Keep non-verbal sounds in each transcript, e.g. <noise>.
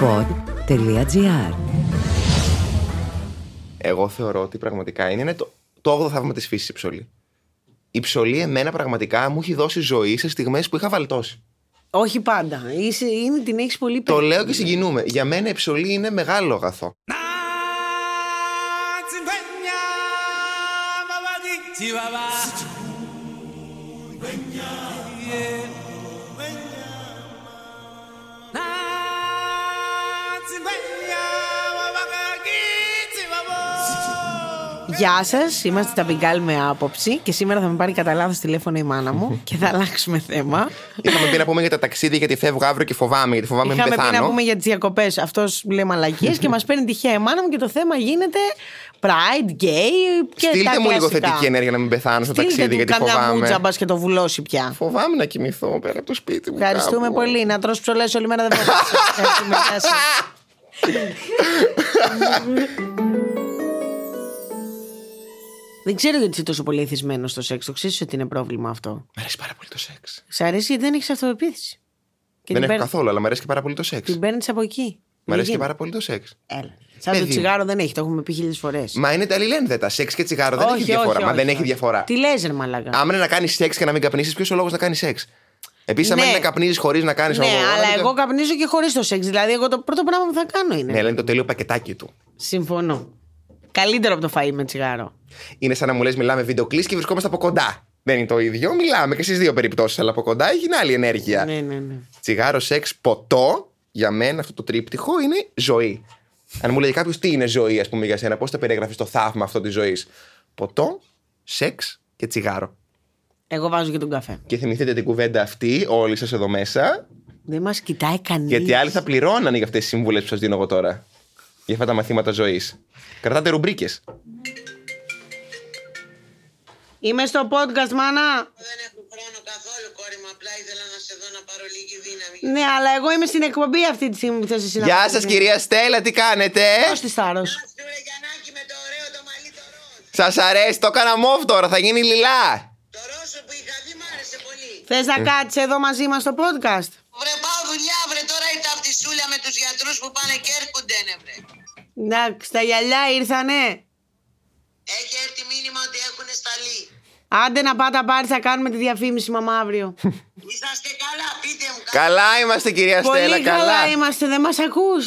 pod.gr Εγώ θεωρώ ότι πραγματικά είναι το, το 8ο θαύμα της φύσης η ψωλή. Η ψωλή εμένα πραγματικά μου έχει δώσει ζωή σε στιγμές που είχα βαλτώσει. Όχι πάντα. Είσαι, είναι, την έχεις πολύ Το περίπου. λέω και συγκινούμε. Για μένα η ψωλή είναι μεγάλο αγαθό. Γεια σας, είμαστε τα Μπιγκάλ με άποψη και σήμερα θα με πάρει κατά λάθος τηλέφωνο η μάνα μου <laughs> και θα αλλάξουμε θέμα. Είχαμε πει να πούμε για τα ταξίδια γιατί φεύγω αύριο και φοβάμαι. Γιατί φοβάμαι να μην Είχαμε πει να πεθάνω. πούμε για τις διακοπές. Αυτός λέει μαλακίες και μας παίρνει τυχαία η μάνα μου και το θέμα γίνεται Pride, gay και τα Στείλτε μου λίγο κλασικά. θετική ενέργεια να μην πεθάνω στο Στείλτε ταξίδι του γιατί καμιά φοβάμαι. μούτσα μπας και το βουλώσει πια. Φοβάμαι να κοιμηθώ πέρα από το σπίτι μου. Ευχαριστούμε κάπου. πολύ. Να τρως ψωλές όλη μέρα δεν φοβάσαι. <laughs> Ευχαριστούμε. <laughs> Γεια σας. Δεν ξέρω γιατί είσαι τόσο πολύ εθισμένος στο σεξ. Το ξέρεις ότι είναι πρόβλημα αυτό. Μ' αρέσει πάρα πολύ το σεξ. Σ' αρέσει γιατί δεν έχεις αυτοπεποίθηση. Και Δεν την έχω παίρνει- καθόλου, αλλά μου αρέσει και πάρα πολύ το σεξ. Την παίρνεις από εκεί. Μ' αρέσει και Δεν πάρα πολύ το σεξ. γίνεται. Έλα. Σαν το Παιδί. τσιγάρο δεν έχει, το έχουμε πει χίλιες φορές. Μα είναι τα αλληλένδετα. Σεξ και τσιγάρο δεν έχει διαφορά. Μα δεν έχει διαφορά. Τι λες, ρε Μαλάκα. Άμα είναι να κάνεις σεξ και να μην καπνίσεις, ποιος ο λόγος να κάνεις σεξ; Επίσης, άμα Ναι. είναι να καπνίζεις χωρίς να κάνεις Ναι, αλλά εγώ καπνίζω και χωρίς το σεξ. Δηλαδή, εγώ το πρώτο πράγμα που θα κάνω είναι. Ναι, αλλά είναι το τέλειο πακετάκι του. Συμφωνώ. Καλύτερο από το φαΐ με τσιγάρο. Είναι σαν να μου λες: Μιλάμε βίντεο κλείσει και βρισκόμαστε από κοντά. Δεν είναι το ίδιο. Μιλάμε και στις δύο περιπτώσεις, αλλά από κοντά έχει άλλη ενέργεια. Ναι, ναι, ναι. Τσιγάρο, σεξ, ποτό. Για μένα αυτό το τρίπτυχο είναι ζωή. Αν μου λέει κάποιος τι είναι ζωή, ας πούμε, για σένα, πώς θα περιγραφεί το θαύμα αυτό της ζωής; Ποτό, σεξ και τσιγάρο. Εγώ βάζω και τον καφέ. Και θυμηθείτε την κουβέντα αυτή, όλοι σας εδώ μέσα, Δεν μας κοιτάει κανείς. γιατί άλλοι θα πληρώνανε για αυτές τις συμβουλές που σας δίνω εγώ τώρα. Για αυτά τα μαθήματα ζωής. Κρατάτε ρουμπρίκες. Είμαι στο podcast, μάνα. Δεν έχω χρόνο καθόλου, κόρη μου. Απλά ήθελα να σε δω να πάρω λίγη δύναμη. Ναι, αλλά εγώ είμαι στην εκπομπή αυτή τη στιγμή που θες εσύ να Γεια πας. σας, κυρία Στέλλα, τι κάνετε. Πώς της θάρρος. Σου ρε Γιαννάκη με το ωραίο το μαλλί το ροζ. Σας αρέσει, το έκανα μόβ τώρα, θα γίνει λιλά. Το ροζ που είχα δει μ' άρεσε πολύ. Θες να κάτσεις εδώ μαζί μας στο podcast; Βρε πάω δουλειά, βρε τώρα η ταυτισούλα με τους γιατρούς που πάνε και έρχονται, ναι βρε. Εντάξει, τα γυαλιά ήρθανε. Έχει έρθει μήνυμα ότι έχουν σταλεί. Άντε να πάτε πάρει, θα κάνουμε τη διαφήμιση μαμά αύριο. Είσαστε καλά, πείτε μου. Καλά είμαστε, κυρία Στέλλα, Πολύ καλά καλά. είμαστε, δεν μας ακούς.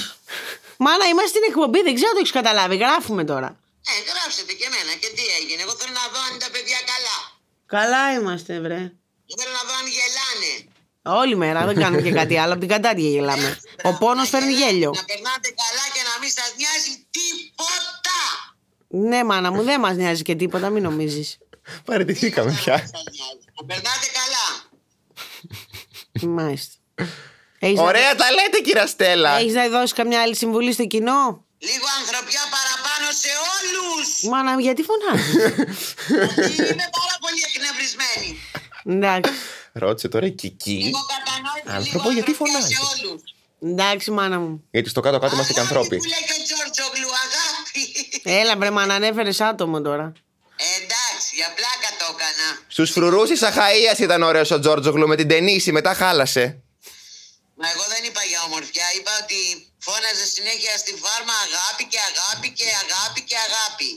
Μάνα, είμαστε στην εκπομπή, δεν ξέρω αν το έχεις καταλάβει. Γράφουμε τώρα. Ε, γράψετε και εμένα και τι έγινε. Εγώ θέλω να δω αν είναι τα παιδιά καλά. Καλά είμαστε, βρε. Θέλω να δω αν γελάνε. Όλη μέρα δεν κάνουμε και κάτι άλλο. Από την κατάρτια γελάμε. Ο πόνος φέρνει γέλιο. Να περνάτε καλά και να μην σας νοιάζει τίποτα. Ναι, μάνα μου, δεν μας νοιάζει και τίποτα, μην νομίζεις. Παραιτηθήκαμε πια. Σας νοιάζει. Να περνάτε καλά. Μάλιστα. Έχεις Ωραία τα λέτε, κυρία Στέλλα. Να... Έχεις να δώσεις καμιά άλλη συμβουλή στο κοινό; Λίγο ανθρωπιά παραπάνω σε όλους. Μάνα, γιατί φωνάζεις. Είμαι πάρα πολύ εκνευρισμένη. Εντάξει. Ρώτησε τώρα η Κική. Λίγο κατανόηση, Άνθρωπο, λίγο γιατί ανθρωπιά φωνάζεις; σε όλους. Εντάξει, μάνα μου. Γιατί στο κάτω-κάτω είμαστε και Αγάπη ανθρώποι. Που λέει και ο Τζόρτζογλου, αγάπη. Έλα, βρε, μάνα, ανέφερε άτομο τώρα. Ε, Εντάξει, για πλάκα το έκανα. Στους φρουρούς της Αχαία ήταν ωραίος ο Τζόρτζογλου με την ταινίση, μετά χάλασε. Μα εγώ δεν είπα για ομορφιά, είπα ότι φώναζε συνέχεια στη φάρμα αγάπη και αγάπη και αγάπη και αγάπη.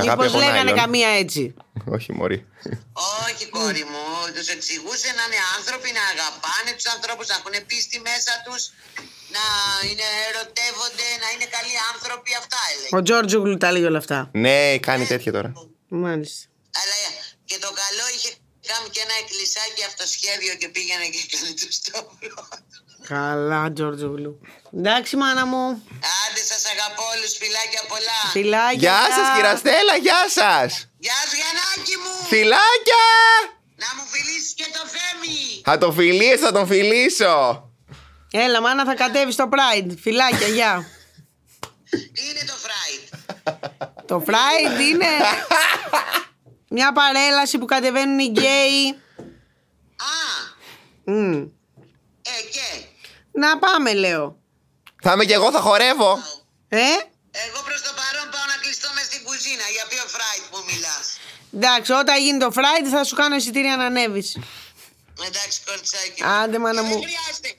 Αγάπη Μήπως από λέγανε νάιλον. καμία έτσι. Όχι, Μωρή. Όχι, κόρη μου. Τους εξηγούσε να είναι άνθρωποι, να αγαπάνε τους ανθρώπους, να έχουν πίστη μέσα τους, να είναι ερωτεύονται, να είναι καλοί άνθρωποι. Αυτά έλεγε. Ο Τζόρτζο τα λέει όλα αυτά. Ναι, κάνει τέτοια τώρα. Μάλιστα. Αλλά και το καλό είχε κάνει και ένα εκκλησάκι αυτοσχέδιο και πήγαινε και έκανε του στόβιο. Καλά, Τζόρτζο Εντάξει, μάνα μου. Άντε, σας αγαπώ όλους, φιλάκια πολλά. Φιλάκια. Γεια σας, κυρία Στέλλα, γεια σας. Γεια σου, Γιαννάκη μου. Φιλάκια! Να μου φιλήσεις και το Θέμη. Θα τον φιλήσω, θα τον φιλήσω. Έλα, μάνα, θα κατέβεις στο Pride. Φιλάκια, γεια. Τι είναι το Pride. Το Pride είναι μια παρέλαση που κατεβαίνουν οι γκέι. Α, Μμ. ε, και. Να πάμε, λέω. Θα είμαι κι εγώ, θα χορεύω. Ε, Εγώ προς το παρόν πάω να κλειστώ μες στην κουζίνα. Για ποιο φράιτ που μιλάς; εντάξει, όταν γίνει το Friday θα σου κάνω εισιτήρια να ανέβεις. Εντάξει, κορτσάκι. Άντε, μάνα μου. Δεν χρειάζεται,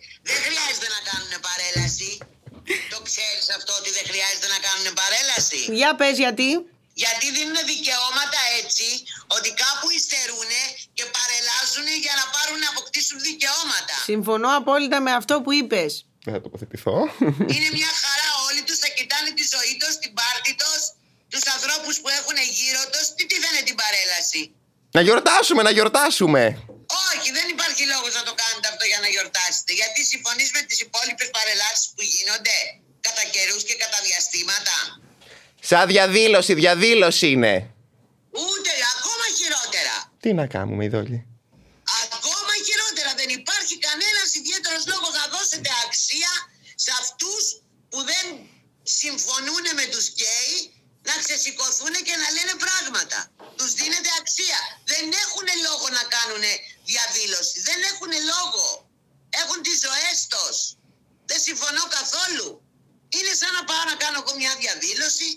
αυτό ότι δεν χρειάζεται να κάνουν παρέλαση. Για πες γιατί. Γιατί δίνουν δικαιώματα έτσι ότι κάπου υστερούν και παρελάζουν για να πάρουν να αποκτήσουν δικαιώματα. Συμφωνώ απόλυτα με αυτό που είπες. Δεν θα τοποθετηθώ. Είναι μια χαρά όλοι τους θα κοιτάνε τη ζωή τους, την πάρτη τους, τους ανθρώπους που έχουν γύρω τους. Τι, τι δεν είναι την παρέλαση. να γιορτάσουμε, να γιορτάσουμε. Όχι, δεν υπάρχει λόγος να το κάνετε αυτό για να γιορτάσετε. Γιατί συμφωνείς με τις υπόλοιπες παρελάσεις που γίνονται; Κατά καιρούς και κατά διαστήματα. Σαν διαδήλωση, διαδήλωση είναι. Ούτε ακόμα χειρότερα. Τι να κάνουμε, ειδόλοι. Ακόμα χειρότερα. Δεν υπάρχει κανένας ιδιαίτερος λόγος να δώσετε αξία σε αυτούς που δεν συμφωνούν με τους γκέι να ξεσηκωθούν και να λένε πράγματα. Τους δίνετε αξία. Δεν έχουν λόγο να κάνουν διαδήλωση. Δεν έχουν λόγο. Έχουν τις ζωές τους. Δεν συμφωνώ καθόλου. Είναι σαν να πάω να κάνω εγώ μια διαδήλωση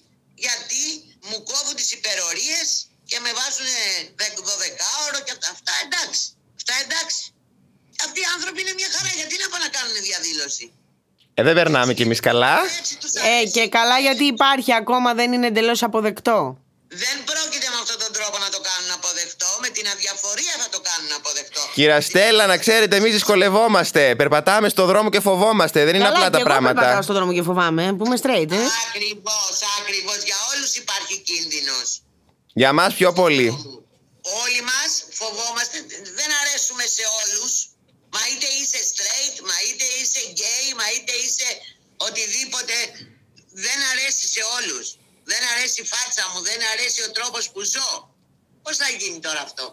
γιατί μου κόβουν τις υπερορίες και με βάζουν 12 ώρο και αυτά. Αυτά εντάξει. Αυτά εντάξει. Αυτοί οι άνθρωποι είναι μια χαρά. Γιατί να πάνε να κάνουν διαδήλωση; Ε, δεν περνάμε κι εμείς καλά. Έτσι τους Ε, αρέσει. και καλά γιατί υπάρχει ακόμα, δεν είναι εντελώς αποδεκτό. Δεν πρόκειται Κύρα Στέλλα, να ξέρετε, εμείς δυσκολευόμαστε. Περπατάμε στο δρόμο και φοβόμαστε. Δεν είναι καλά, απλά και τα εγώ περπατάω πράγματα. στον δρόμο και φοβάμαι. Που είμαι straight, ε. Ακριβώς, ακριβώς. Για όλους υπάρχει κίνδυνος. Για μας πιο πολύ. Όλοι μας φοβόμαστε, δεν αρέσουμε σε όλους. Μα είτε είσαι straight, μα είτε είσαι gay, μα είτε είσαι οτιδήποτε. Δεν αρέσει σε όλους. Δεν αρέσει η φάτσα μου, δεν αρέσει ο τρόπος που ζω. Πώς θα γίνει τώρα αυτό;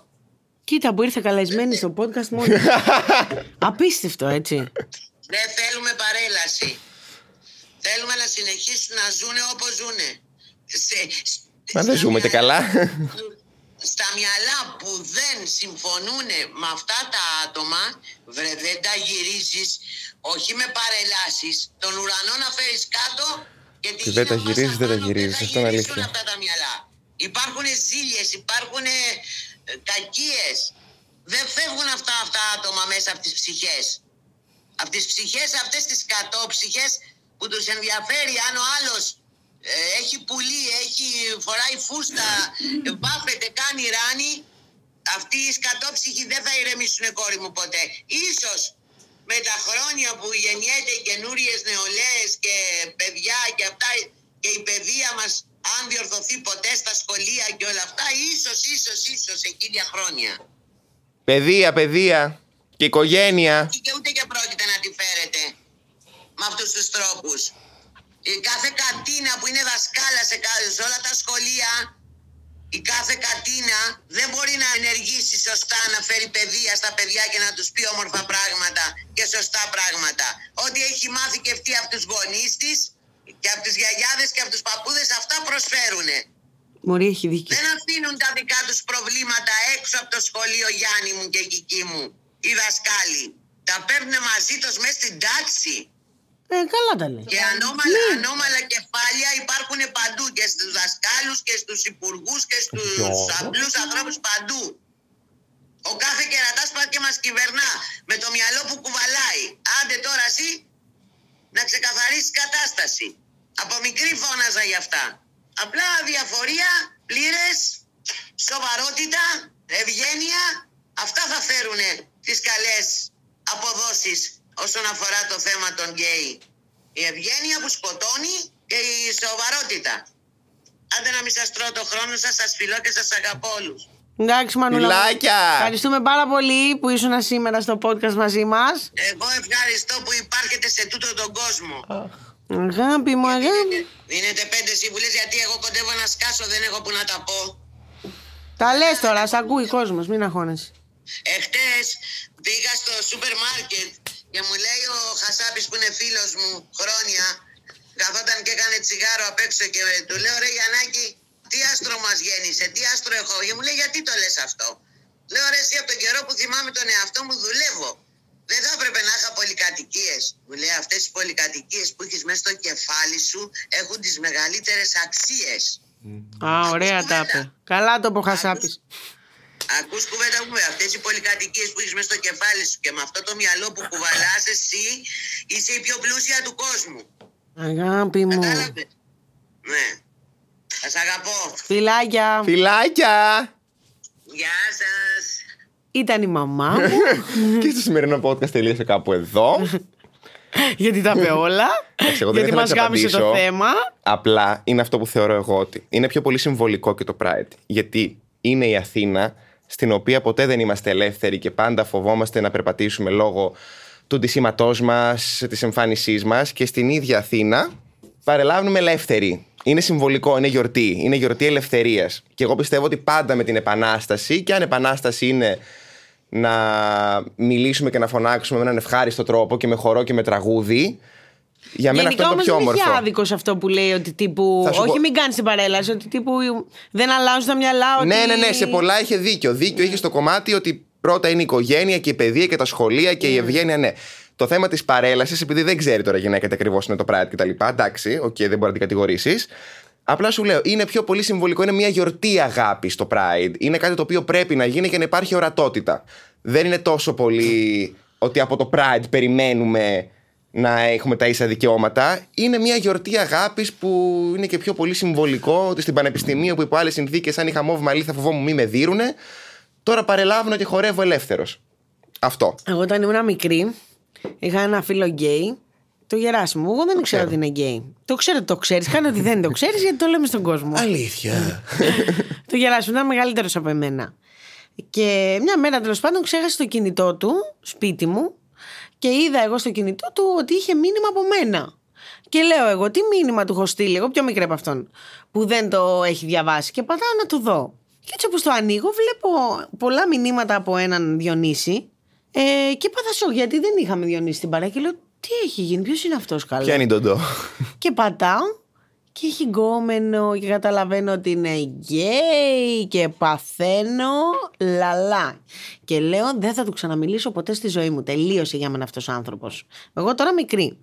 Κοίτα που ήρθε καλεσμένη στο podcast μου. <laughs> Απίστευτο, έτσι. Δεν θέλουμε παρέλαση. Θέλουμε να συνεχίσουν να ζουνε όπως ζουνε. Σε, Μα δεν στα ζούμε και μυαλά- καλά. <laughs> Στα μυαλά που δεν συμφωνούν με αυτά τα άτομα, βρε δεν τα γυρίζεις, όχι με παρελάσεις, τον ουρανό να φέρεις κάτω και τη Και γη δεν τα να πας γυρίζεις, δεν τα απάνω. γυρίζεις. θα Αυτό είναι γυρίσουν αλήθεια. αυτά τα μυαλά. Υπάρχουν ζήλιες, υπάρχουν ε, κακίες. Δεν φεύγουν αυτά αυτά άτομα μέσα από τις ψυχές. Από τις ψυχές αυτές τις κατόψυχες που τους ενδιαφέρει αν ο άλλος ε, έχει πουλί, έχει, φοράει φούστα, ε, βάφεται, κάνει ράνι, αυτοί οι σκατόψυχοι δεν θα ηρεμήσουν κόρη μου ποτέ. Ίσως με τα χρόνια που γεννιέται οι καινούριες νεολαίες και παιδιά και αυτά και η παιδεία μας αν διορθωθεί ποτέ στα σχολεία και όλα αυτά, ίσως, ίσως, ίσως εκείνια χρόνια. Παιδεία, παιδεία. Και οικογένεια. και ούτε και πρόκειται να τη φέρετε με αυτούς τους τρόπους. Η κάθε κατίνα που είναι δασκάλα σε, κα- σε όλα τα σχολεία, η κάθε κατίνα δεν μπορεί να ενεργήσει σωστά, να φέρει παιδεία στα παιδιά και να τους πει όμορφα πράγματα και σωστά πράγματα. Ό,τι έχει μάθει και αυτή από τους γονείς της και από τους γιαγιάδες και από τους παππούδες, αυτά προσφέρουνε. Μωρή έχει δίκιο. Δεν αφήνουν τα δικά τους προβλήματα έξω από το σχολείο Γιάννη μου και Κική μου. Οι δασκάλοι. Τα παίρνουν μαζί τους μέσα στην τάξη. Ε, καλά τα λέει. Και ανώμαλα, ανώμαλα κεφάλια υπάρχουν παντού. Και στους δασκάλους και στους υπουργούς και στους Ποιο; απλούς ανθρώπους παντού. Ο κάθε κερατάς πάει και μας κυβερνά με το μυαλό που κουβαλάει. Άντε τώρα εσύ να ξεκαθαρίσεις κατάσταση. Από μικρή φώναζα γι' αυτά. Απλά διαφορία, πλήρες, σοβαρότητα, ευγένεια. Αυτά θα φέρουν τις καλές αποδόσεις όσον αφορά το θέμα των γκέι. Η ευγένεια που σκοτώνει και η σοβαρότητα. Άντε να μην σας τρώω το χρόνο σας, σας φιλώ και σας αγαπώ όλους. Εντάξει, Μανούλα. μου. Φιλάκια. Ευχαριστούμε πάρα πολύ που ήσουν σήμερα στο podcast μαζί μας. Εγώ ευχαριστώ που υπάρχετε σε τούτο τον κόσμο. Αγάπη μου, αγάπη. Δίνετε πέντε συμβουλές γιατί εγώ κοντεύω να σκάσω, δεν έχω που να τα πω. Τα λες τώρα, σ' ακούει κόσμος, μην αγχώνεσαι. Εχθές πήγα στο σούπερ μάρκετ και μου λέει ο Χασάπης που είναι φίλος μου χρόνια καθόταν και έκανε τσιγάρο απ' έξω και του λέω ρε Γιαννάκη τι άστρο μας γέννησε, τι άστρο έχω και μου λέει γιατί το λες αυτό; Λέω ρε εσύ από τον καιρό που θυμάμαι τον εαυτό μου δουλεύω. Δεν θα έπρεπε να είχα πολυκατοικίες. Μου λέει αυτές οι πολυκατοικίες που έχεις μέσα στο κεφάλι σου έχουν τις μεγαλύτερες αξίες. Α, ωραία τα είπε. Καλά το είπε ο Χασάπη. Ακούς κουβέντα μου, αυτές οι πολυκατοικίες που έχεις μέσα στο κεφάλι σου και με αυτό το μυαλό που κουβαλάς εσύ είσαι η πιο πλούσια του κόσμου. Αγάπη μου. Κατάλαβες; Ναι. Σας αγαπώ. Φιλάκια. Φιλάκια! Γεια σας. Ήταν η μαμά μου. <laughs> και στο σημερινό podcast τελείωσε κάπου εδώ. γιατί τα είπε όλα. Εντάξει, εγώ δεν γιατί ήθελα μας να γάμισε το απαντήσω. θέμα. Απλά είναι αυτό που θεωρώ εγώ ότι είναι πιο πολύ συμβολικό και το Pride. Γιατί είναι η Αθήνα στην οποία ποτέ δεν είμαστε ελεύθεροι και πάντα φοβόμαστε να περπατήσουμε λόγω του ντυσίματός μας, της εμφάνισής μας και στην ίδια Αθήνα παρελάβουμε ελεύθεροι. Είναι συμβολικό, είναι γιορτή. Είναι γιορτή ελευθερίας. Και εγώ πιστεύω ότι πάντα με την Επανάσταση, και αν Επανάσταση είναι να μιλήσουμε και να φωνάξουμε με έναν ευχάριστο τρόπο και με χορό και με τραγούδι. Για μένα αυτό Γενικά είναι το όμως πιο δεν έχει όμορφο. άδικος σε αυτό που λέει ότι τύπου. Θα σου Όχι, πω- μην κάνεις την παρέλαση. Ότι τύπου δεν αλλάζουν τα μυαλά. Ότι... Ναι, ναι, ναι, σε πολλά είχε δίκιο. Δίκιο είχε στο κομμάτι ότι πρώτα είναι η οικογένεια και η παιδεία και τα σχολεία και η ευγένεια, ναι. Το θέμα της παρέλασης, επειδή δεν ξέρει τώρα η γυναίκα τι ακριβώς είναι το Pride κτλ. Εντάξει, οκ, δεν μπορεί να την κατηγορήσεις. Απλά σου λέω, είναι πιο πολύ συμβολικό. Είναι μια γιορτή αγάπης στο Pride. Είναι κάτι το οποίο πρέπει να γίνει και να υπάρχει ορατότητα. Δεν είναι τόσο πολύ ότι από το Pride περιμένουμε να έχουμε τα ίσα δικαιώματα. Είναι μια γιορτή αγάπης που είναι και πιο πολύ συμβολικό ότι στην Πανεπιστημίου που υπό άλλες συνθήκες, αν είχα μόβ μαλλί, θα φοβόμουν μη με δείρουνε. Τώρα παρελαύνω και χορεύω ελεύθερος. Αυτό. Εγώ όταν ήμουν μικρή, είχα ένα φίλο γκέι, το Γεράσιμο. Εγώ δεν ήξερα ότι είναι γκέι. Το ξέρω ότι το ξέρεις. Κάνω ότι δεν το ξέρεις γιατί το λέμε στον κόσμο. Αλήθεια. <laughs> το Γεράσιμο ήταν μεγαλύτερος από εμένα. Και μια μέρα τέλος πάντων ξέχασε το κινητό του σπίτι μου και είδα εγώ στο κινητό του ότι είχε μήνυμα από μένα. Και λέω εγώ, τι μήνυμα του έχω στείλει, εγώ πιο μικρή από αυτόν, που δεν το έχει διαβάσει. Και πατάω να το δω. Και έτσι όπως το ανοίγω, βλέπω πολλά μηνύματα από έναν Διονύση. Ε, και πάθα σοκ, γιατί δεν είχαμε Διονύση στην παρέα. Και λέω, τι έχει γίνει, ποιος είναι αυτός καλά; Ποια είναι η Ντοντό; Και πατάω και έχει γκόμενο και καταλαβαίνω ότι είναι γκέι και παθαίνω λαλά. Και λέω δεν θα του ξαναμιλήσω ποτέ στη ζωή μου. Τελείωσε για μένα αυτός ο άνθρωπος. Εγώ τώρα μικρή.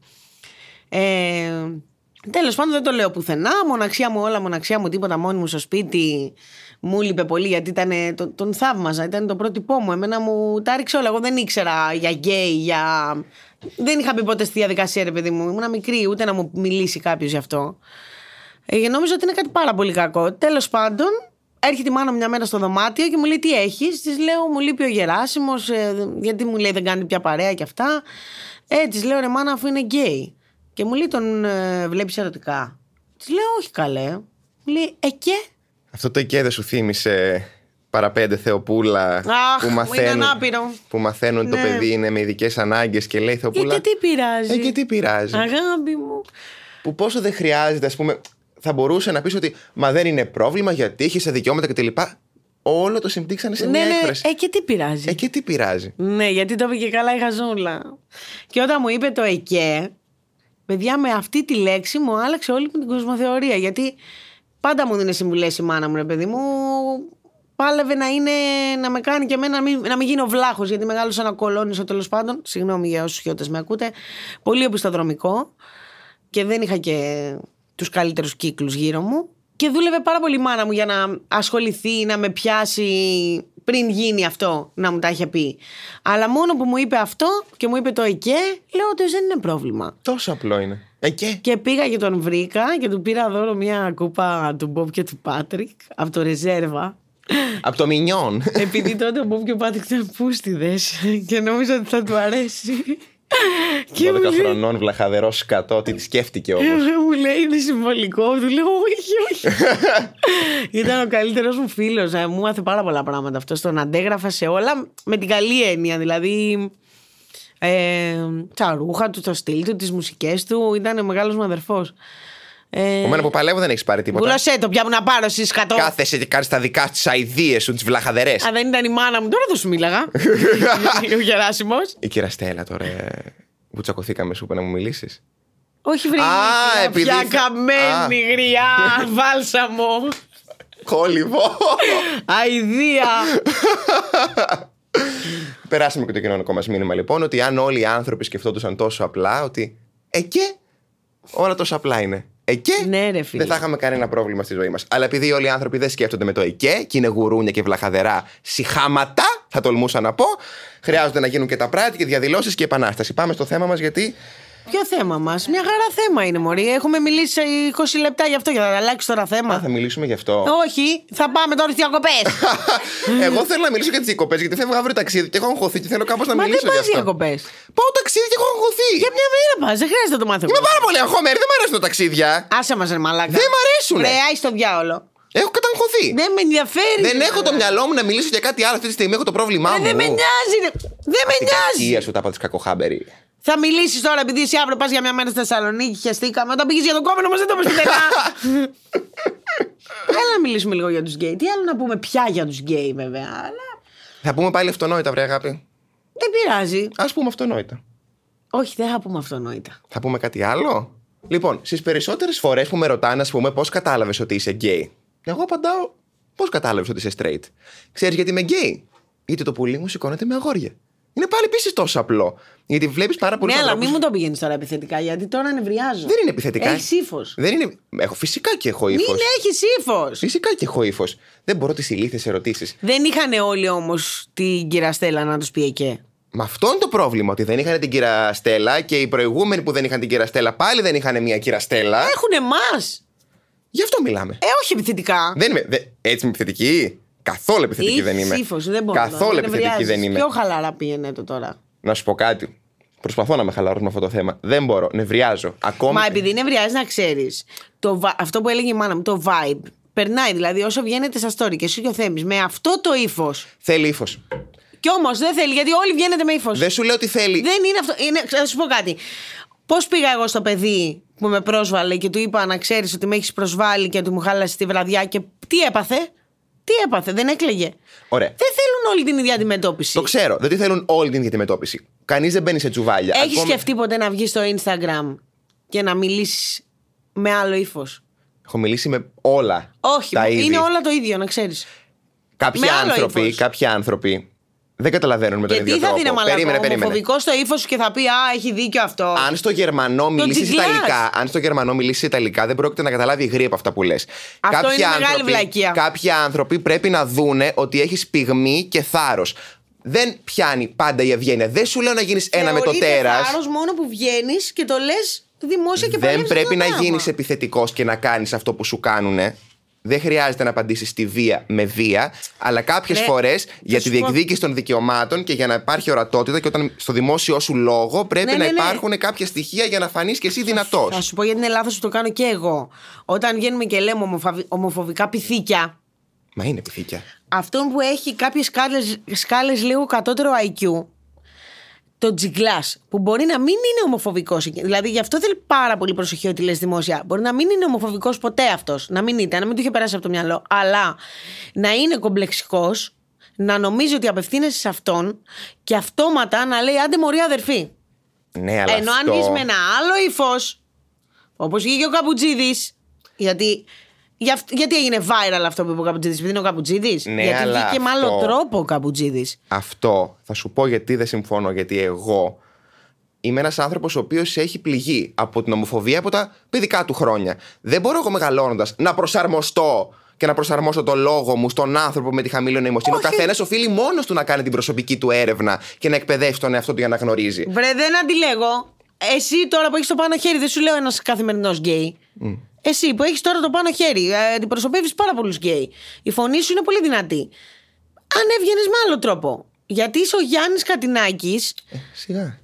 Ε, Τέλος πάντων δεν το λέω πουθενά. Μοναξιά μου όλα, μοναξιά μου τίποτα μόνη μου στο σπίτι. Μου λείπε πολύ γιατί ήταν, τον, τον θαύμαζα. Ήταν το πρότυπό μου. Εμένα μου τα έριξε όλα. Εγώ δεν ήξερα για γκέι, για. Δεν είχα μπει ποτέ στη διαδικασία, ρε παιδί μου. Ήμουν μικρή, ούτε να μου μιλήσει κάποιος γι' αυτό. Ε, νόμιζα ότι είναι κάτι πάρα πολύ κακό. Τέλος πάντων, έρχεται η μάνα μου μια μέρα στο δωμάτιο και μου λέει: Τι έχεις; Της λέω: Μου λείπει ο Γεράσιμος, γιατί μου λέει δεν κάνει πια παρέα και αυτά. Ε, της λέω: Ρε μάνα, αφού είναι γκέι. Και μου λέει: Τον ε, βλέπεις ερωτικά; Της λέω: Όχι καλέ. Μου λέει: Ε, και; Αυτό το εκεί δεν σου θύμισε παραπέντε Θεοπούλα Αχ, που μου μαθαίνουν, ήταν άπειρο. που μαθαίνουν το Ναι. παιδί είναι με ειδικές ανάγκες και λέει Ε, Θεοπούλα. και τι πειράζει. Ε, και τι πειράζει. Αγάπη μου. Που πόσο δεν χρειάζεται, ας πούμε, θα μπορούσε να πεις ότι Μα δεν είναι πρόβλημα γιατί έχει δικαιώματα κτλ. Όλο το συμπτύξανε σε ναι, μια ναι, έκφραση. ε, και τι πειράζει. Ε, και τι πειράζει. Ναι, γιατί το είπε και καλά η Χαζούλα. Και όταν μου είπε το ΕΚΕ, παιδιά με αυτή τη λέξη μου άλλαξε όλη μου την κοσμοθεωρία. Γιατί πάντα μου δίνει συμβουλές η μάνα μου, ρε παιδί μου. Πάλευε να, είναι, να με κάνει και εμένα να μην, να μην γίνω βλάχος, γιατί μεγάλωσα ένα κολόνισο τέλος πάντων. Συγγνώμη για όσους χιώτες με ακούτε. Πολύ οπισθοδρομικό. Και δεν είχα και τους καλύτερους κύκλους γύρω μου. Και δούλευε πάρα πολύ η μάνα μου για να ασχοληθεί, να με πιάσει πριν γίνει αυτό, να μου τα είχε πει. Αλλά μόνο που μου είπε αυτό και μου είπε το ΕΚΕ, λέω ότι δεν είναι πρόβλημα. Τόσο απλό είναι. Ε, και. Και πήγα και τον βρήκα και του πήρα δώρο μια κούπα του Μπομπ και του Πάτρικ από το ρεζέρβα. Από το μινιόν. Επειδή τότε ο Μπομπ και ο Πάτρικ ήταν πούστιδες και νόμιζα ότι θα του αρέσει. Και μου 12 λέει, χρονών βλαχαδερός σκατό, τι τη σκέφτηκε όμως. Ε, μου λέει είναι συμβολικό. Του λέω όχι, όχι. <laughs> Ήταν ο καλύτερος μου φίλος. Μου 'μαθε πάρα πολλά πράγματα αυτό. Τον αντέγραφα σε όλα με την καλή έννοια. Δηλαδή. Ε, τα ρούχα του, το στυλ του, τις μουσικές του. Ήταν μεγάλος μου αδερφός. Ε, Εμένα που παλεύω δεν έχεις πάρει τίποτα. Βούλωσέ το πια μου να πάρω εσύ σκατό. Κάθεσαι και κάνεις τα δικά της αειδίε σου, τις βλαχαδερές. Αν δεν ήταν η μάνα μου, τώρα δεν σου μίλαγα. <laughs> ο Γεράσιμος. Η κυρία Στέλλα τώρα. ε, Που τσακωθήκαμε, σου είπε να μου μιλήσεις. Όχι βρήκε. Α, επειδή Πια θα- καμένη, Α. γριά, <laughs> βάλσαμο. Κόλυβο. Αηδία. Περάσαμε και το κοινωνικό μας μήνυμα λοιπόν ότι αν όλοι οι άνθρωποι σκεφτόντουσαν τόσο απλά ότι. Ε, και όλα τόσο απλά είναι. Ε, και Ναι, ρε φίλε. δεν θα είχαμε κανένα πρόβλημα στη ζωή μας. Αλλά επειδή όλοι οι άνθρωποι δεν σκέφτονται με το ΕΚΕ και είναι γουρούνια και βλαχαδερά συχάματα, θα τολμούσα να πω, χρειάζονται να γίνουν και τα πράτη και διαδηλώσεις και επανάσταση. Πάμε στο θέμα μας γιατί Ποιο θέμα μας; Μια χαρά θέμα είναι, Μωρή. Έχουμε μιλήσει 20 λεπτά γι' αυτό για να αλλάξει τώρα Α, θέμα. θα μιλήσουμε γι' αυτό. Όχι, θα πάμε τώρα στις διακοπές. <laughs> Εγώ θέλω να μιλήσω για τις διακοπές γιατί φεύγω αύριο ταξίδι και έχω αγχωθεί και θέλω κάπως να Μα δεν μιλήσω πας γι' αυτό. διακοπές. Πάω ταξίδι και έχω αγχωθεί. Για μια μέρα πας, δεν χρειάζεται να το μάθω. Είμαι πάρα πολύ αγχωμένη, δεν μου αρέσουν τα ταξίδια. Άσε μας, ρε μαλάκα. Δεν μ' αρέσουνε. Ρε, άι στο διάολο. Έχω καταγχωθεί. Δεν με ενδιαφέρει. Δεν ρε. έχω το μυαλό μου να μιλήσω για κάτι άλλο αυτή τη στιγμή. Έχω το πρόβλημά Ρε, μου. Δεν με νοιάζει. ρε. Δεν με Την νοιάζει. κακία σου τα είπα της κακοχάμπερη. Θα μιλήσεις τώρα επειδή εσύ αύριο πας για μια μέρα στη Θεσσαλονίκη. Χαιστήκαμε. Όταν πήγες για τον κόμενο μας δεν το είπες πουθενά. <laughs> Έλα να μιλήσουμε λίγο για τους γκέι. Τι άλλο να πούμε πια για τους γκέι, βέβαια. Αλλά Θα πούμε πάλι αυτονόητα, βρε αγάπη. δεν πειράζει. Ας πούμε αυτονόητα. Όχι, δεν θα πούμε αυτονόητα. Θα πούμε κάτι άλλο; Λοιπόν, στις περισσότερες φορές που με ρωτάνε, ας πούμε, πώς κατάλαβες ότι είσαι γκέι. Εγώ απαντάω, πώς κατάλαβες ότι είσαι straight. Ξέρεις γιατί είμαι γκέι; Γιατί το πουλί μου σηκώνεται με αγόρια. Είναι πάλι επίσης τόσο απλό. Γιατί βλέπεις πάρα πολλού Ναι, αλλά ανθρώπους- μην μου το πηγαίνεις τώρα επιθετικά, γιατί τώρα νευριάζω. Δεν είναι επιθετικά. Έχεις ύφος. Δεν είναι. Έχω, φυσικά και έχω Μην ύφο. έχεις ύφος. Φυσικά και έχω ύφος. Δεν μπορώ τις ηλίθιες ερωτήσεις. Δεν είχαν όλοι όμως την κυραστέλα να τους πει εκεί. Με αυτό είναι το πρόβλημα. Ότι δεν είχαν την κύρα Στέλλα και οι προηγούμενοι που δεν είχαν την κύρα Στέλλα πάλι δεν είχαν μια κύρα Στέλλα. Έχουν εμάς. Γι' αυτό μιλάμε. Ε, όχι επιθετικά. Δεν είμαι. δε- έτσι είμαι επιθετική. Καθόλου επιθετική δεν είμαι. Ύφος, δεν μπορώ. Καθόλου δεν επιθετική νευριάζεις. δεν είμαι. Πιο χαλαρά πήγαινε το τώρα; Να σου πω κάτι. Προσπαθώ να με χαλαρώσω με αυτό το θέμα. Δεν μπορώ. Νευριάζω. Ακόμα. Μα επειδή νευριάζει να ξέρεις. Αυτό που έλεγε η μάνα μου, το vibe. Περνάει δηλαδή όσο βγαίνετε στα story και εσύ και ο Θέμης με αυτό το ύφος. Θέλει ύφος. Κι όμως δεν θέλει, γιατί όλοι βγαίνετε με ύφος. Δεν σου λέω ότι θέλει. Δεν είναι αυτό. Είναι, θα σου πω κάτι. Πώς πήγα εγώ στο παιδί που με πρόσβαλε και του είπα να ξέρεις ότι με έχεις προσβάλει και ότι μου χάλασε τη βραδιά και τι έπαθε; Τι έπαθε, δεν έκλαιγε. Ωραία. Δεν θέλουν όλη την ίδια αντιμετώπιση. Το ξέρω. Δεν τη θέλουν όλη την ίδια αντιμετώπιση. Κανείς δεν μπαίνει σε τσουβάλια. Έχεις Ακόμα- σκεφτεί ποτέ να βγεις στο Instagram και να μιλήσεις με άλλο ύφος; Έχω μιλήσει με όλα. Όχι, τα είναι είδη. όλα το ίδιο, να ξέρεις. Κάποιοι με άλλο άνθρωποι, ύφος. κάποιοι άνθρωποι δεν καταλαβαίνουν με τον Και ίδιο τι θα τρόπο. δίνει μαλακό, περίμενε, περίμενε. ομοφοβικό στο ύφος σου και θα πει Α, έχει δίκιο αυτό. Αν στο Γερμανό μιλήσει τζιγκλάς. Ιταλικά, αν στο Γερμανό μιλήσει Ιταλικά, δεν πρόκειται να καταλάβει γρήγορα από αυτά που λες. Αυτό είναι μεγάλη βλακεία. Κάποιοι άνθρωποι πρέπει να δούνε ότι έχεις πυγμή και θάρρος. Δεν πιάνει πάντα η ευγένεια. Δεν σου λέω να γίνεις ένα με το τέρας. θάρρος μόνο που βγαίνεις και το λες δημόσια και Δεν παλεύεις πρέπει αυτό να το πράγμα. γίνεις επιθετικός και να κάνεις αυτό που σου κάνουνε. Δεν χρειάζεται να απαντήσεις στη βία με βία, αλλά κάποιες Ναι, φορές για σου τη πω- διεκδίκηση των δικαιωμάτων και για να υπάρχει ορατότητα και όταν στο δημόσιο σου λόγο πρέπει Ναι, να ναι, ναι. υπάρχουν κάποια στοιχεία για να φανείς και εσύ δυνατός. Θα σου πω γιατί είναι λάθος που το κάνω και εγώ. Όταν βγαίνουμε και λέμε ομοφαβι- ομοφοβικά πυθίκια, Μα είναι πυθίκια. αυτόν που έχει κάποιες σκάλες, σκάλες λίγο κατώτερο IQ, το τζιγκλάς, που μπορεί να μην είναι ομοφοβικός. Δηλαδή, γι' αυτό θέλει πάρα πολύ προσοχή ότι λες δημόσια. Μπορεί να μην είναι ομοφοβικός ποτέ αυτός. Να μην ήταν, να μην του είχε περάσει από το μυαλό. Αλλά να είναι κομπλεξικός, να νομίζει ότι απευθύνεσαι σε αυτόν και αυτόματα να λέει άντε μωρή αδερφή. Ναι, αλλά Ενώ αυτό... αν είσαι με ένα άλλο ύφος, όπως βγήκε ο Καπουτζίδη. Γιατί, για, αυ- γιατί έγινε viral αυτό που είπε ο Καπουτζίδη, επειδή είναι ο Καπουτζίδη. Ναι, γιατί αλλά βγήκε με άλλο αυτό- τρόπο ο Καπουτζίδη. Αυτό θα σου πω γιατί δεν συμφωνώ. Γιατί εγώ είμαι ένας άνθρωπος ο οποίος έχει πληγεί από την ομοφοβία από τα παιδικά του χρόνια. Δεν μπορώ εγώ μεγαλώνοντας να προσαρμοστώ και να προσαρμόσω το λόγο μου στον άνθρωπο με τη χαμηλή νοημοσύνη. Ο Όχι. καθένας οφείλει μόνος του να κάνει την προσωπική του έρευνα και να εκπαιδεύσει τον εαυτό του για να γνωρίζει. Βρε, δεν αντιλέγω. Εσύ τώρα που έχεις το πάνω χέρι, δεν σου λέω ένας καθημερινός γκέι. Εσύ που έχεις τώρα το πάνω χέρι, ε, αντιπροσωπεύεις πάρα πολλούς γκέι. Η φωνή σου είναι πολύ δυνατή. Αν έβγαινες με άλλο τρόπο. Γιατί είσαι ο Γιάννης Κατινάκης. Σιγά.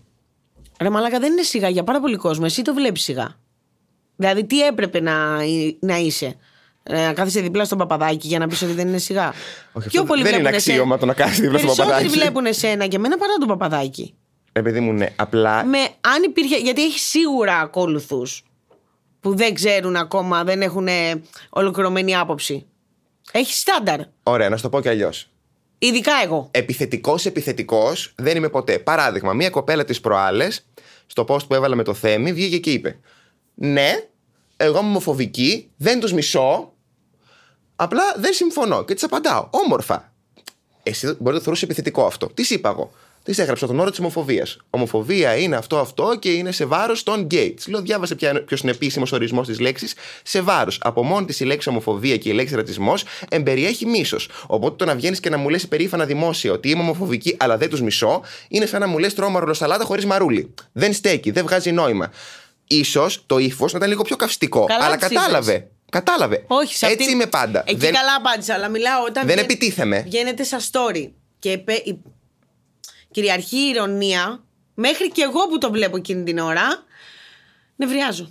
Ρε Μαλάκα δεν είναι σιγά για πάρα πολύ κόσμο. Εσύ το βλέπεις σιγά. Δηλαδή, τι έπρεπε να, να είσαι; Ε, Να κάθεσαι δίπλα στον παπαδάκι για να πεις ότι δεν είναι σιγά; Όχι, Πιο αυτό πολύ δεν είναι βλέπουν αξίωμα εσένα. το να κάθεσαι δίπλα στον Περισσότεροι παπαδάκι. βλέπουν εσένα και εμένα παρά τον παπαδάκι. Επειδή μου ναι, απλά. Με, αν υπήρχε, γιατί έχεις σίγουρα ακόλουθους που δεν ξέρουν ακόμα, δεν έχουν ε, ολοκληρωμένη άποψη. Έχει στάνταρ. Ωραία, να σου το πω κι αλλιώς. Ειδικά εγώ. Επιθετικός επιθετικός δεν είμαι ποτέ. Παράδειγμα, μία κοπέλα της προάλλες, στο post που έβαλα με το Θέμη, βγήκε και είπε: Ναι, εγώ είμαι ομοφοβική, δεν τους μισώ. Απλά δεν συμφωνώ. Και τη απαντάω: Όμορφα. Εσύ μπορεί να το θεωρούσες επιθετικό αυτό. Τις είπα εγώ. Τη έγραψα τον όρο της ομοφοβίας. Ομοφοβία είναι αυτό, αυτό και είναι σε βάρος των γκέι. Τη λέω, διάβασε ποιος είναι επίσημος ορισμός της λέξης σε βάρος. Από μόνη της η λέξη ομοφοβία και η λέξη ρατσισμός εμπεριέχει μίσος. Οπότε το να βγαίνεις και να μου λες περήφανα δημόσια ότι είμαι ομοφοβική αλλά δεν τους μισώ, είναι σαν να μου λες τρώω μαρολοσαλάτα χωρίς μαρούλι. Δεν στέκει, δεν βγάζει νόημα. σω το ύφος να ήταν λίγο πιο καυστικό. Καλά αλλά τις κατάλαβε. είπες. Κατάλαβε. Όχι, σε Έτσι αυτή- είμαι πάντα. Εκεί δεν, καλά απάντησα, αλλά μιλάω όταν. δεν βγαίνει- επιτίθεμαι. Βγαίνετε σαν story και επέ- η- κυριαρχεί η ηρωνία, μέχρι και εγώ που το βλέπω εκείνη την ώρα, νευριάζω.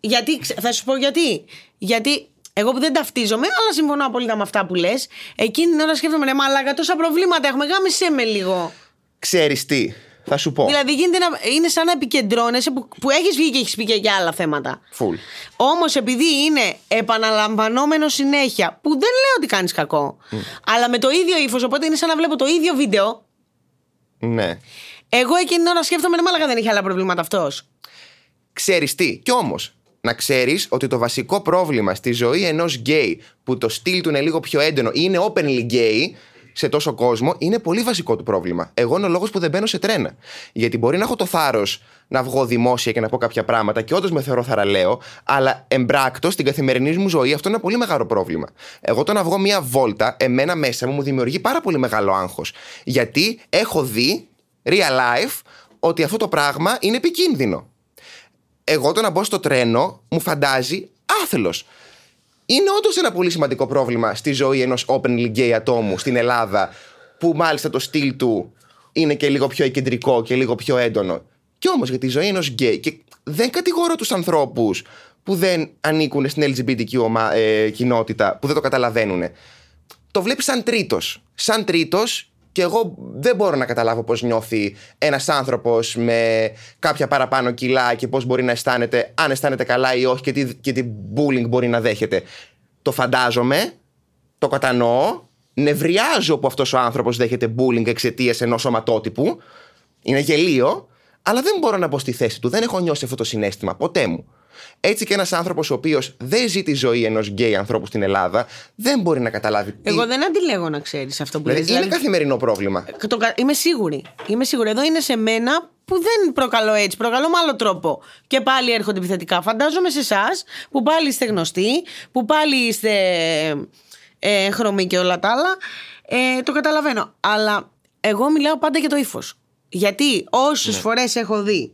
Γιατί, ξε- θα σου πω γιατί. Γιατί εγώ που δεν ταυτίζομαι, αλλά συμφωνώ απόλυτα με αυτά που λες, εκείνη την ώρα σκέφτομαι, ρε μαλάκα, τόσα προβλήματα έχουμε. Γάμισε με λίγο. Ξέρεις τι, θα σου πω. Δηλαδή γίνεται να, είναι σαν να επικεντρώνεσαι που, που έχεις βγει και έχεις πει και για άλλα θέματα. Φουλ. Όμως επειδή είναι επαναλαμβανόμενο συνέχεια, που δεν λέω ότι κάνεις κακό, αλλά με το ίδιο ύφος, οπότε είναι σαν να βλέπω το ίδιο βίντεο, Ναι. εγώ εκείνη την ώρα σκέφτομαι, ρε μάλακα δεν έχει άλλα προβλήματα αυτός. Ξέρεις τι. Κι όμως, να ξέρεις ότι το βασικό πρόβλημα στη ζωή ενός γκέι που το στυλ του είναι λίγο πιο έντονο ή είναι openly gay σε τόσο κόσμο, είναι πολύ βασικό του πρόβλημα. Εγώ είναι ο λόγος που δεν μπαίνω σε τρένα. Γιατί μπορεί να έχω το θάρρος να βγω δημόσια και να πω κάποια πράγματα και όντως με θεωρώ θαραλέο, αλλά εμπράκτο στην καθημερινή μου ζωή αυτό είναι ένα πολύ μεγάλο πρόβλημα. Εγώ το να βγω μία βόλτα, εμένα μέσα μου μου δημιουργεί πάρα πολύ μεγάλο άγχος. Γιατί έχω δει real life ότι αυτό το πράγμα είναι επικίνδυνο εγώ το να μπω στο τρένο μου φαντάζει άθελο. Είναι όντως ένα πολύ σημαντικό πρόβλημα στη ζωή ενός openly gay ατόμου στην Ελλάδα, που μάλιστα το στυλ του είναι και λίγο πιο εκεντρικό και λίγο πιο έντονο. Κι όμως για τη ζωή ενός γκέι, και δεν κατηγορώ τους ανθρώπους που δεν ανήκουν στην LGBTQ ομα- ε, κοινότητα, που δεν το καταλαβαίνουν. Το βλέπεις σαν τρίτος. Σαν τρίτος, και εγώ δεν μπορώ να καταλάβω πώς νιώθει ένας άνθρωπος με κάποια παραπάνω κιλά και πώς μπορεί να αισθάνεται, αν αισθάνεται καλά ή όχι, και τι, και τι bullying μπορεί να δέχεται. Το φαντάζομαι, το κατανοώ, νευριάζω που αυτός ο άνθρωπος δέχεται bullying εξαιτίας ενός σωματότυπου. Είναι γελίο, αλλά δεν μπορώ να μπω στη θέση του. Δεν έχω νιώσει αυτό το συνέστημα ποτέ μου. Έτσι και ένας άνθρωπος ο οποίος δεν ζει τη ζωή ενός γκέι ανθρώπου στην Ελλάδα, δεν μπορεί να καταλάβει. τι- Εγώ δεν αντιλέγω να ξέρεις αυτό που Δηλαδή, λες. είναι καθημερινό πρόβλημα. Το κα- Είμαι σίγουρη. Είμαι σίγουρη. Εδώ είναι σε μένα που δεν προκαλώ έτσι. Προκαλώ με άλλο τρόπο. Και πάλι έρχονται επιθετικά. Φαντάζομαι σε εσάς που πάλι είστε γνωστοί, που πάλι είστε ε, χρωμοί και όλα τα άλλα. Ε, το καταλαβαίνω. Αλλά εγώ μιλάω πάντα για το ύφος. Γιατί όσες Ναι. φορές έχω δει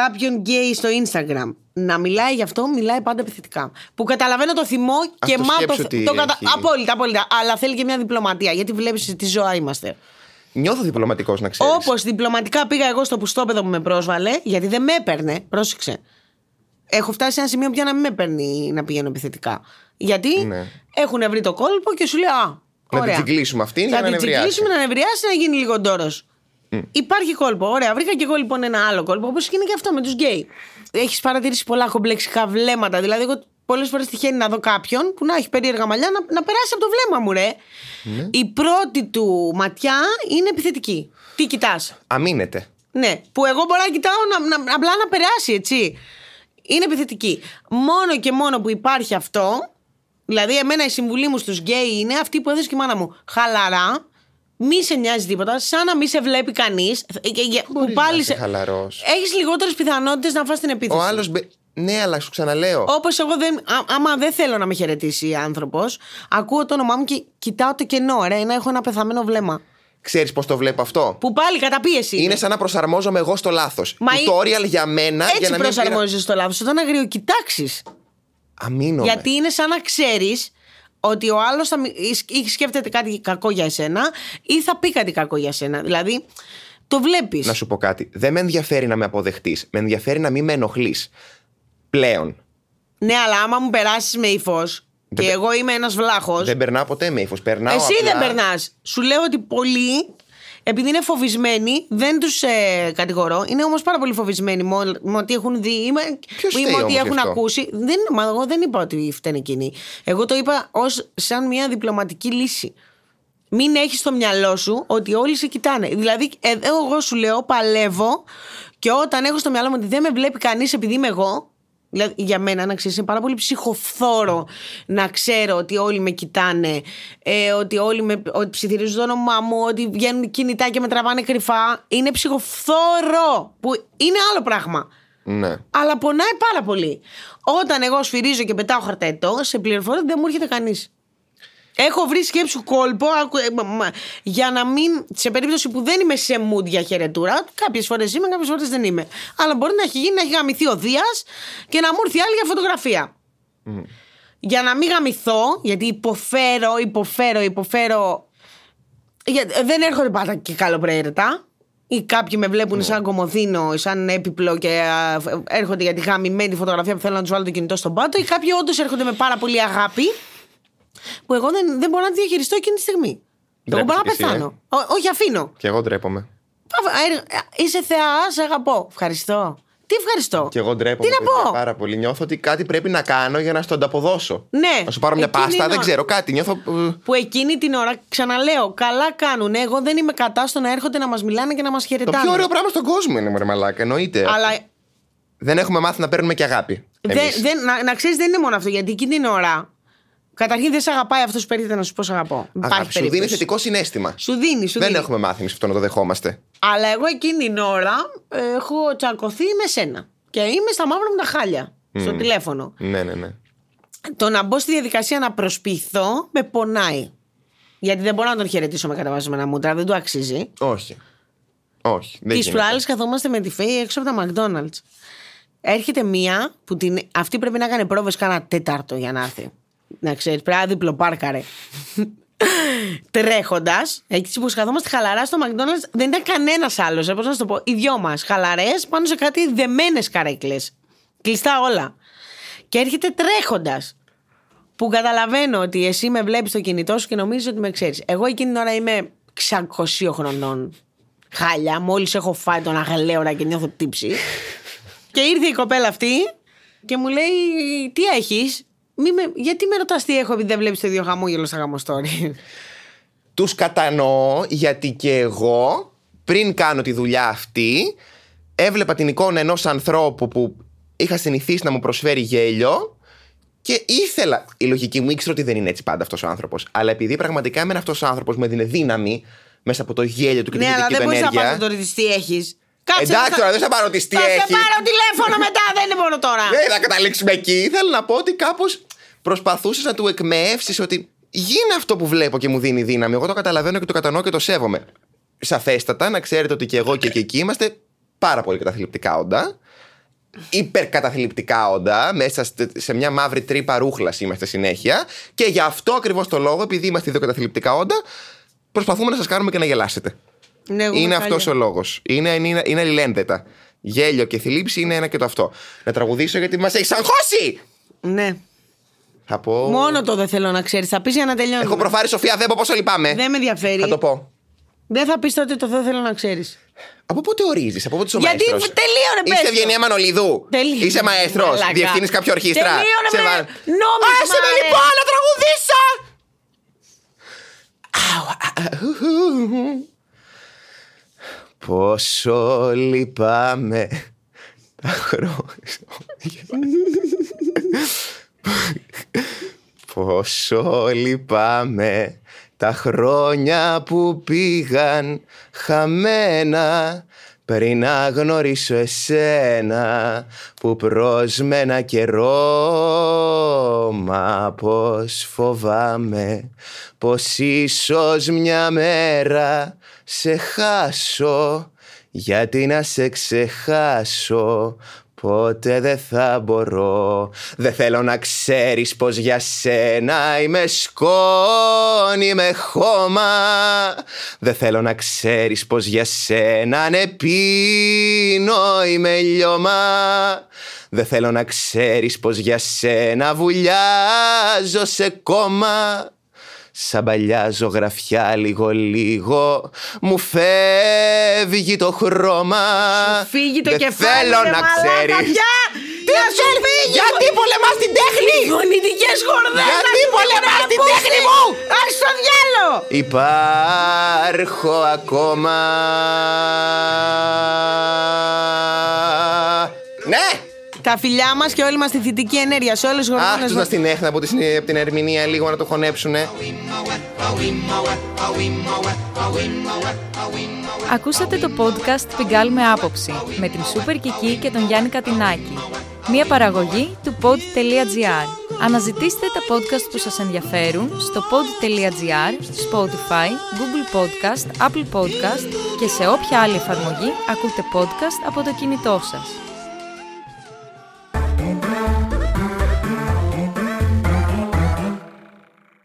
κάποιον γκέι στο Instagram να μιλάει γι' αυτό, μιλάει πάντα επιθετικά. Που καταλαβαίνω το θυμό και Αυτό μα το, σκέψου τι το κατα... έχει. Απόλυτα, απόλυτα. Αλλά θέλει και μια διπλωματία. Γιατί βλέπεις τι ζωά είμαστε. Νιώθω διπλωματικός να ξέρεις. Όπως διπλωματικά πήγα εγώ στο πουστόπεδο που με πρόσβαλε, γιατί δεν με έπαιρνε. Πρόσεξε. Έχω φτάσει σε ένα σημείο πια να μην με παίρνει να πηγαίνω επιθετικά. Γιατί Ναι. έχουν βρει το κόλπο και σου λέει Α, Να ωραία. την τσιγκλίσουμε αυτήν για Θα να την νευριάσει. τσιγκλίσουμε να νευριάσει να γίνει λίγο ντόρος. Υπάρχει κόλπο. Ωραία, βρήκα και εγώ λοιπόν ένα άλλο κόλπο, όπως είναι και αυτό με τους γκέι. Έχεις παρατηρήσει πολλά κομπλεξικά βλέμματα. Δηλαδή, εγώ πολλές φορές τυχαίνει να δω κάποιον που να έχει περίεργα μαλλιά να, να περάσει από το βλέμμα μου, ρε. Ναι. Η πρώτη του ματιά είναι επιθετική. Τι κοιτάς; Αμήνεται. Ναι, που εγώ μπορώ να κοιτάω να, να, απλά να περάσει, έτσι. Είναι επιθετική. Μόνο και μόνο που υπάρχει αυτό, δηλαδή εμένα η συμβουλή μου στους γκέι είναι αυτή που έδωσε και η μάνα μου. Χαλαρά, μη σε νοιάζει τίποτα, σαν να μη σε βλέπει κανείς. ε, και- και- Που Μπορείς πάλι να είσαι χαλαρός. Έχεις λιγότερες πιθανότητες να φας την επίθεση. Ο άλλο. Ναι, αλλά σου ξαναλέω. Όπως εγώ δεν. Α, άμα δεν θέλω να με χαιρετήσει άνθρωπος, ακούω το όνομά μου και κοιτάω το κενό, ρε, να έχω ένα πεθαμένο βλέμμα. Ξέρεις πώς το βλέπω αυτό; Που πάλι καταπίεση. Είναι σαν να προσαρμόζομαι εγώ στο λάθος. Μα η- Tutorial για μένα Έτσι για να μην. πειρα- προσαρμόζεσαι στο λάθος. Όταν αγριοκοιτάξεις. Αμήνομαι. Γιατί είναι σαν να ξέρεις ότι ο άλλος θα... μι- ή- ή σκέφτεται κάτι κακό για εσένα ή θα πει κάτι κακό για εσένα. Δηλαδή, το βλέπεις. Να σου πω κάτι. Δεν με ενδιαφέρει να με αποδεχτείς. Με ενδιαφέρει να μην με ενοχλείς. Πλέον. Ναι, αλλά άμα μου περάσεις με ύφος και Δεν- εγώ είμαι ένας βλάχο. Δεν περνάω ποτέ με ύφος. Περνάω. Εσύ απλά- δεν περνάς. Σου λέω ότι πολλοί, επειδή είναι φοβισμένοι, δεν τους ε, κατηγορώ. Είναι όμως πάρα πολύ φοβισμένοι με, ό- με ό,τι έχουν δει ή με, Ποιος ή με φταίει ό,τι όμως γι' έχουν αυτό; ακούσει. Δεν, μα εγώ δεν είπα ότι φταίνε εκείνοι. Εγώ το είπα ως σαν μια διπλωματική λύση. Μην έχεις στο μυαλό σου ότι όλοι σε κοιτάνε. Δηλαδή, εδώ εγώ σου λέω, παλεύω και όταν έχω στο μυαλό μου ότι δεν με βλέπει κανείς επειδή είμαι εγώ, Δηλαδή, για μένα, να ξέρεις, είναι πάρα πολύ ψυχοφθόρο να ξέρω ότι όλοι με κοιτάνε, ε, ότι όλοι με, ότι ψιθυρίζουν το όνομά μου, ότι βγαίνουν κινητά και με τραβάνε κρυφά. Είναι ψυχοφθόρο, που είναι άλλο πράγμα. Ναι. Αλλά πονάει πάρα πολύ. Όταν εγώ σφυρίζω και πετάω χαρτέτο, σε πληροφορώ ότι δεν μου έρχεται κανείς. Έχω βρει σκέψου κόλπο άκου, ε, μα- μα- για να μην. σε περίπτωση που δεν είμαι σε mood για χαιρετούρα. Κάποιες φορές είμαι, κάποιες φορές δεν είμαι. Αλλά μπορεί να έχει γίνει να έχει γαμηθεί ο Δίας και να μου έρθει άλλη για φωτογραφία. Για να μην γαμηθώ, γιατί υποφέρω, υποφέρω, υποφέρω. Για, δεν έρχονται πάντα και καλοπροαίρετα. Ή κάποιοι με βλέπουν σαν κομμωδίνο, σαν έπιπλο και α, έρχονται για τη γαμημένη φωτογραφία που θέλω να τους βάλω το κινητό στον πάτο. Ή κάποιοι όντως έρχονται με πάρα πολύ αγάπη που εγώ δεν, δεν μπορώ να τη διαχειριστώ εκείνη τη στιγμή. Εγώ μπορώ να Ντρέπεσαι κι εσύ, πεθάνω. Ό- όχι, αφήνω. Και εγώ ντρέπομαι. Πα- ε, Είσαι θεά, σε αγαπώ. Ευχαριστώ. Τι ευχαριστώ; Και εγώ ντρέπομαι. Τι να παιδιά, πω; Πάρα πολύ. Νιώθω ότι κάτι πρέπει να κάνω για να στο ανταποδώσω. Ναι. Να σου πάρω μια Εκείνη πάστα, είναι δεν ο- ξέρω κάτι. Νιώθω. ε, Που εκείνη την ώρα, ξαναλέω, καλά κάνουν. Εγώ δεν είμαι κατά στο να έρχονται να μας μιλάνε και να μας Το χαιρετάνε. πιο ωραίο πράγμα στον κόσμο είναι, μωρέ μαλάκα. Εννοείται. Αλλά Δεν έχουμε μάθει να παίρνουμε και αγάπη. δεν, εμείς. δεν, να, να ξέρεις, δεν είναι μόνο αυτό. Γιατί εκείνη την ώρα. Καταρχήν δεν σε αγαπάει αυτός που έρχεται να σου πω σε αγαπώ. Υπάρχει Αγάπη, σου δίνει περίπτωση. θετικό συνέστημα. Σου δίνει, σου Δεν δίνει. έχουμε μάθει εμείς αυτό να το δεχόμαστε. Αλλά εγώ εκείνη την ώρα ε, έχω τσακωθεί με σένα. Και είμαι στα μαύρα μου τα χάλια. Στο τηλέφωνο. Ναι, ναι, ναι. Το να μπω στη διαδικασία να προσποιηθώ με πονάει. Γιατί δεν μπορώ να τον χαιρετήσω με καταβάσμενα μούτρα, δεν του αξίζει. Όχι. Όχι. Δεν Τι γίνεται. προάλλε καθόμαστε με τη Φέη έξω από τα McDonald's. Έρχεται μία που την... αυτή πρέπει να κάνει πρόβες κάνα τέταρτο για να έρθει. Να ξέρεις, πρέπει να διπλοπάρκαρε. Τρέχοντας, έτσι που καθόμαστε χαλαρά στο McDonald's, δεν ήταν κανένας άλλος. Πώς να σου το πω, οι δυο μας. Χαλαρές πάνω σε κάτι δεμένες καρέκλες. Κλειστά όλα. Και έρχεται τρέχοντας. Που καταλαβαίνω ότι εσύ με βλέπεις στο κινητό σου και νομίζεις ότι με ξέρεις. Εγώ εκείνη την ώρα είμαι 600 χρονών. Χάλια, μόλις έχω φάει τον αγαλέωρα και νιώθω τύψη. και ήρθε η κοπέλα αυτή και μου λέει: Τι έχεις, γιατί με ρωτάς τι έχω επειδή δεν βλέπεις το ίδιο χαμόγελο στα γαμοστόρι. Τους κατανοώ γιατί και εγώ πριν κάνω τη δουλειά αυτή έβλεπα την εικόνα ενός ανθρώπου που είχα συνηθίσει να μου προσφέρει γέλιο και ήθελα. Η λογική μου ήξερα ότι δεν είναι έτσι πάντα αυτός ο άνθρωπος. Αλλά επειδή πραγματικά έμενε αυτός ο άνθρωπος μου έδινε δύναμη μέσα από το γέλιο του και ναι, τη αλλά θετική δεν του μπορείς να ενέργεια. πάρει το ρωτήσεις τι έχεις. Κάτσε Εντάξει θα- τώρα, δεν θα πάρω τι τι Θα σε έχεις. πάρω τηλέφωνο μετά, δεν μπορώ τώρα. Δεν θα καταλήξουμε εκεί. Θέλω να πω ότι κάπως προσπαθούσες να του εκμεύσεις ότι γίνει αυτό που βλέπω και μου δίνει δύναμη. Εγώ το καταλαβαίνω και το κατανοώ και το σέβομαι. Σαφέστατα, να ξέρετε ότι και εγώ και, και εκεί είμαστε πάρα πολύ καταθλιπτικά όντα. Υπερκαταθλιπτικά όντα, μέσα στε- σε μια μαύρη τρύπα ρούχλα είμαστε συνέχεια. Και γι' αυτό ακριβώς το λόγο, επειδή είμαστε δύο καταθλιπτικά όντα, προσπαθούμε να σας κάνουμε και να γελάσετε. Ναι, εγώ είμαι Είναι χάλια. αυτός ο λόγος. Είναι, είναι, είναι αλληλένδετα. Γέλιο και θλίψη είναι ένα και το αυτό. Να τραγουδήσω γιατί μας έχει αγχώσει! Ναι. Θα πω. Μόνο το δεν θέλω να ξέρεις. Θα πεις για να τελειώνει. Έχω προφάρει Σοφία, δεν πω πόσο λυπάμαι. Δεν με ενδιαφέρει. Θα το πω. Δεν θα πεις τότε το δεν θέλω να ξέρεις. Από πότε ορίζεις, από πότε ο Γιατί μαέστρος; τελείωνε, πες Είσαι το. Ευγενία Μανολίδου. Τελείωνε, Είσαι μαέστρος. μαλάκα. Διευθύνεις κάποιο ορχήστρα. Τελείωνε, Σε βρε. βα- Νόμιζα, Άσε με ρε. λοιπόν να τραγουδήσω! Αου, α, α, ου, ου, ου. Πόσο λυπάμαι τα χρόνια. Πόσο λυπάμαι τα χρόνια που πήγαν χαμένα πριν να γνωρίσω εσένα που πρόσμενα καιρό μα πως φοβάμαι πως ίσως μια μέρα σε χάσω γιατί να σε ξεχάσω Ποτέ δεν θα μπορώ. Δεν θέλω να ξέρεις πως για σένα Είμαι σκόνη με χώμα. Δεν θέλω να ξέρεις πως για σένα Ναι πίνω είμαι λιώμα. Δεν θέλω να ξέρεις πως για σένα Βουλιάζω σε κόμμα Σαν παλιά ζωγραφιά λίγο λίγο Μου φεύγει το χρώμα Σου φύγει το Δεν κεφάλι, θέλω ρε να μαλάκα, ξέρεις πια! Τι να σου φύγει; Γιατί πολεμάς την τέχνη; Γονιτικές χορδέ! Γιατί πολεμάς την τέχνη μου; Άχι στο διάλο! Υπάρχω ακόμα Ναι Τα φιλιά μας και όλη μας τη θετική ενέργεια σε όλε τι Αχ, χώρε. τους να στην έχνα από, τη- από την ερμηνεία λίγο να το χωνέψουνε. Ακούσατε το podcast Πιγκάλ με άποψη με την Σούπερ Κική και τον Γιάννη Κατινάκη. Μία παραγωγή του pod.gr. Αναζητήστε τα podcast που σας ενδιαφέρουν στο pod.gr, Spotify, Google Podcast, Apple Podcast και σε όποια άλλη εφαρμογή ακούτε podcast από το κινητό σας.